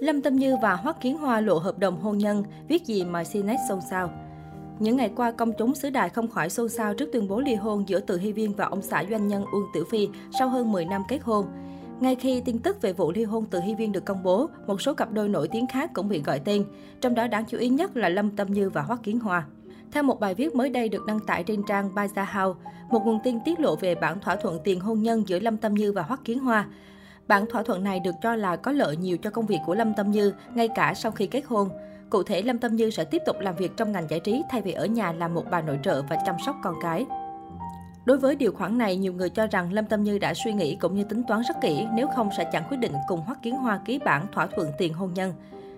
Lâm Tâm Như và Hoắc Kiến Hoa lộ hợp đồng hôn nhân, viết gì mà CNET xôn xao. Những ngày qua, công chúng xứ đài không khỏi xôn xao trước tuyên bố ly hôn giữa Từ Hy Viên và ông xã doanh nhân Uông Tiểu Phi sau hơn 10 năm kết hôn. Ngay khi tin tức về vụ ly hôn Từ Hy Viên được công bố, một số cặp đôi nổi tiếng khác cũng bị gọi tên, trong đó đáng chú ý nhất là Lâm Tâm Như và Hoắc Kiến Hoa. Theo một bài viết mới đây được đăng tải trên trang Baza House, một nguồn tin tiết lộ về bản thỏa thuận tiền hôn nhân giữa Lâm Tâm Như và Hoắc Kiến Hoa. Bản thỏa thuận này được cho là có lợi nhiều cho công việc của Lâm Tâm Như, ngay cả sau khi kết hôn. Cụ thể, Lâm Tâm Như sẽ tiếp tục làm việc trong ngành giải trí thay vì ở nhà làm một bà nội trợ và chăm sóc con cái. Đối với điều khoản này, nhiều người cho rằng Lâm Tâm Như đã suy nghĩ cũng như tính toán rất kỹ, nếu không sẽ chẳng quyết định cùng Hoắc Kiến Hoa ký bản thỏa thuận tiền hôn nhân.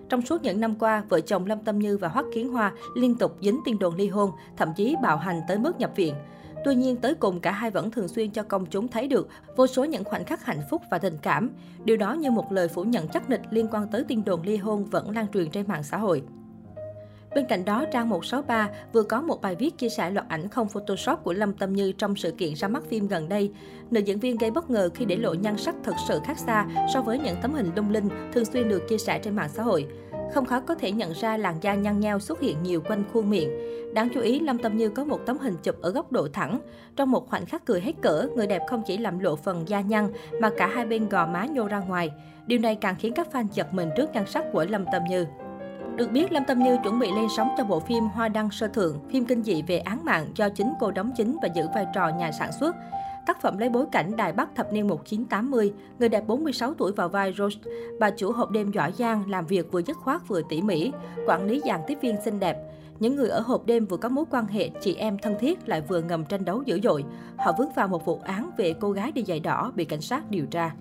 Trong suốt những năm qua, vợ chồng Lâm Tâm Như và Hoắc Kiến Hoa liên tục dính tin đồn ly hôn, thậm chí bạo hành tới mức nhập viện. Tuy nhiên, tới cùng cả hai vẫn thường xuyên cho công chúng thấy được vô số những khoảnh khắc hạnh phúc và tình cảm. Điều đó như một lời phủ nhận chắc nịch liên quan tới tin đồn ly hôn vẫn lan truyền trên mạng xã hội. Bên cạnh đó, trang 163 vừa có một bài viết chia sẻ loạt ảnh không Photoshop của Lâm Tâm Như trong sự kiện ra mắt phim gần đây. Nữ diễn viên gây bất ngờ khi để lộ nhan sắc thật sự khác xa so với những tấm hình lung linh thường xuyên được chia sẻ trên mạng xã hội. Không khó có thể nhận ra làn da nhăn nheo xuất hiện nhiều quanh khuôn miệng. Đáng chú ý, Lâm Tâm Như có một tấm hình chụp ở góc độ thẳng. Trong một khoảnh khắc cười hết cỡ, người đẹp không chỉ làm lộ phần da nhăn mà cả hai bên gò má nhô ra ngoài. Điều này càng khiến các fan giật mình trước nhan sắc của Lâm Tâm Như. Được biết, Lâm Tâm Như chuẩn bị lên sóng cho bộ phim Hoa Đăng Sơ Thượng, phim kinh dị về án mạng do chính cô đóng chính và giữ vai trò nhà sản xuất. Tác phẩm lấy bối cảnh Đài Bắc thập niên 1980, người đẹp 46 tuổi vào vai Rose, bà chủ hộp đêm giỏi giang, làm việc vừa dứt khoát vừa tỉ mỉ, quản lý dàn tiếp viên xinh đẹp. Những người ở hộp đêm vừa có mối quan hệ chị em thân thiết lại vừa ngầm tranh đấu dữ dội. Họ vướng vào một vụ án về cô gái đi giày đỏ bị cảnh sát điều tra.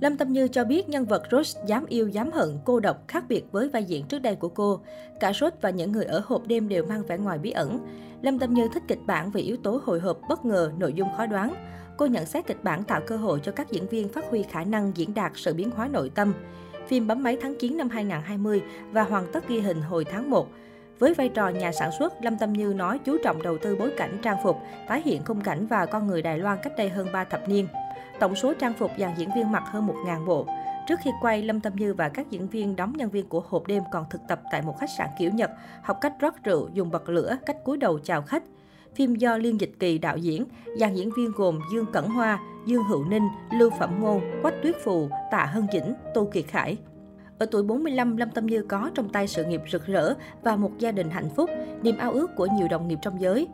Lâm Tâm Như cho biết nhân vật Rose dám yêu dám hận, cô độc khác biệt với vai diễn trước đây của cô. Cả Rose và những người ở hộp đêm đều mang vẻ ngoài bí ẩn. Lâm Tâm Như thích kịch bản vì yếu tố hồi hộp, bất ngờ, nội dung khó đoán. Cô nhận xét kịch bản tạo cơ hội cho các diễn viên phát huy khả năng diễn đạt sự biến hóa nội tâm. Phim bấm máy tháng 9 năm 2020 và hoàn tất ghi hình hồi tháng 1. Với vai trò nhà sản xuất, Lâm Tâm Như nói chú trọng đầu tư bối cảnh trang phục, tái hiện khung cảnh và con người Đài Loan cách đây hơn 3 thập niên. Tổng số trang phục dàn diễn viên mặc hơn 1.000 bộ. Trước khi quay, Lâm Tâm Như và các diễn viên đóng nhân viên của hộp đêm còn thực tập tại một khách sạn kiểu Nhật, học cách rót rượu, dùng bật lửa, cách cúi đầu chào khách. Phim do Liên Dịch Kỳ đạo diễn, dàn diễn viên gồm Dương Cẩn Hoa, Dương Hữu Ninh, Lưu Phẩm Ngôn, Quách Tuyết Phù, Tạ Hân Dĩnh, Tô Kiệt Khải. Ở tuổi 45, Lâm Tâm Như có trong tay sự nghiệp rực rỡ và một gia đình hạnh phúc, niềm ao ước của nhiều đồng nghiệp trong giới.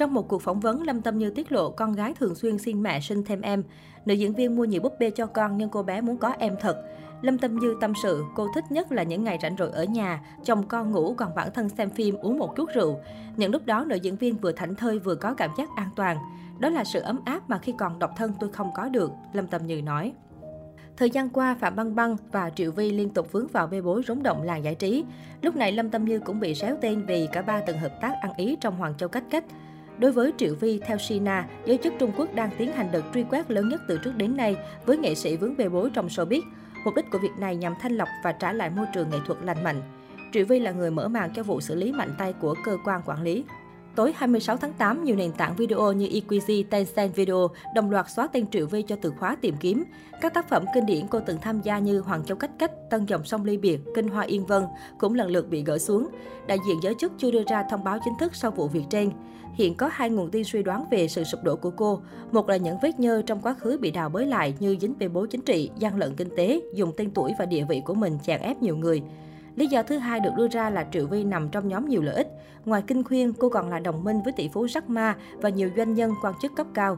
Trong một cuộc phỏng vấn, Lâm Tâm Như tiết lộ con gái thường xuyên xin mẹ sinh thêm em. Nữ diễn viên mua nhiều búp bê cho con nhưng cô bé muốn có em thật. Lâm Tâm Như tâm sự, cô thích nhất là những ngày rảnh rỗi ở nhà, chồng con ngủ còn bản thân xem phim uống một chút rượu. Những lúc đó nữ diễn viên vừa thảnh thơi vừa có cảm giác an toàn. Đó là sự ấm áp mà khi còn độc thân tôi không có được, Lâm Tâm Như nói. Thời gian qua, Phạm Băng Băng và Triệu Vi liên tục vướng vào bê bối rúng động làng giải trí. Lúc này Lâm Tâm Như cũng bị xéo tên vì cả ba từng hợp tác ăn ý trong Hoàng Châu Cách Cách. Đối với Triệu Vi, theo Sina, giới chức Trung Quốc đang tiến hành đợt truy quét lớn nhất từ trước đến nay với nghệ sĩ vướng bê bối trong showbiz. Mục đích của việc này nhằm thanh lọc và trả lại môi trường nghệ thuật lành mạnh. Triệu Vi là người mở màn cho vụ xử lý mạnh tay của cơ quan quản lý. Tối 26 tháng 8, nhiều nền tảng video như EQZ, Tencent Video đồng loạt xóa tên Triệu Vy cho từ khóa tìm kiếm. Các tác phẩm kinh điển cô từng tham gia như Hoàng Châu Cách Cách, Tân Dòng Sông Ly Biệt, Kinh Hoa Yên Vân cũng lần lượt bị gỡ xuống. Đại diện giới chức chưa đưa ra thông báo chính thức sau vụ việc trên. Hiện có hai nguồn tin suy đoán về sự sụp đổ của cô. Một là những vết nhơ trong quá khứ bị đào bới lại như dính bê bối chính trị, gian lận kinh tế, dùng tên tuổi và địa vị của mình chèn ép nhiều người. Lý do thứ hai được đưa ra là Triệu Vi nằm trong nhóm nhiều lợi ích. Ngoài kinh khuyên, cô còn là đồng minh với tỷ phú Jack Ma và nhiều doanh nhân quan chức cấp cao.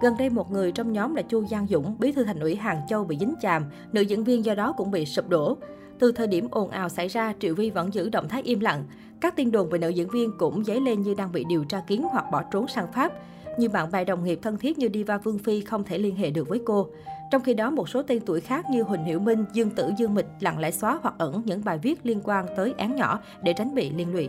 Gần đây một người trong nhóm là Chu Giang Dũng, bí thư thành ủy Hàng Châu bị dính chàm, nữ diễn viên do đó cũng bị sụp đổ. Từ thời điểm ồn ào xảy ra, Triệu Vi vẫn giữ động thái im lặng. Các tin đồn về nữ diễn viên cũng dấy lên như đang bị điều tra kiến hoặc bỏ trốn sang Pháp. Nhiều bạn bè đồng nghiệp thân thiết như Diva Vương Phi không thể liên hệ được với cô. Trong khi đó, một số tên tuổi khác như Huỳnh Hiểu Minh, Dương Tử Dương Mịch lặng lẽ xóa hoặc ẩn những bài viết liên quan tới án nhỏ để tránh bị liên lụy.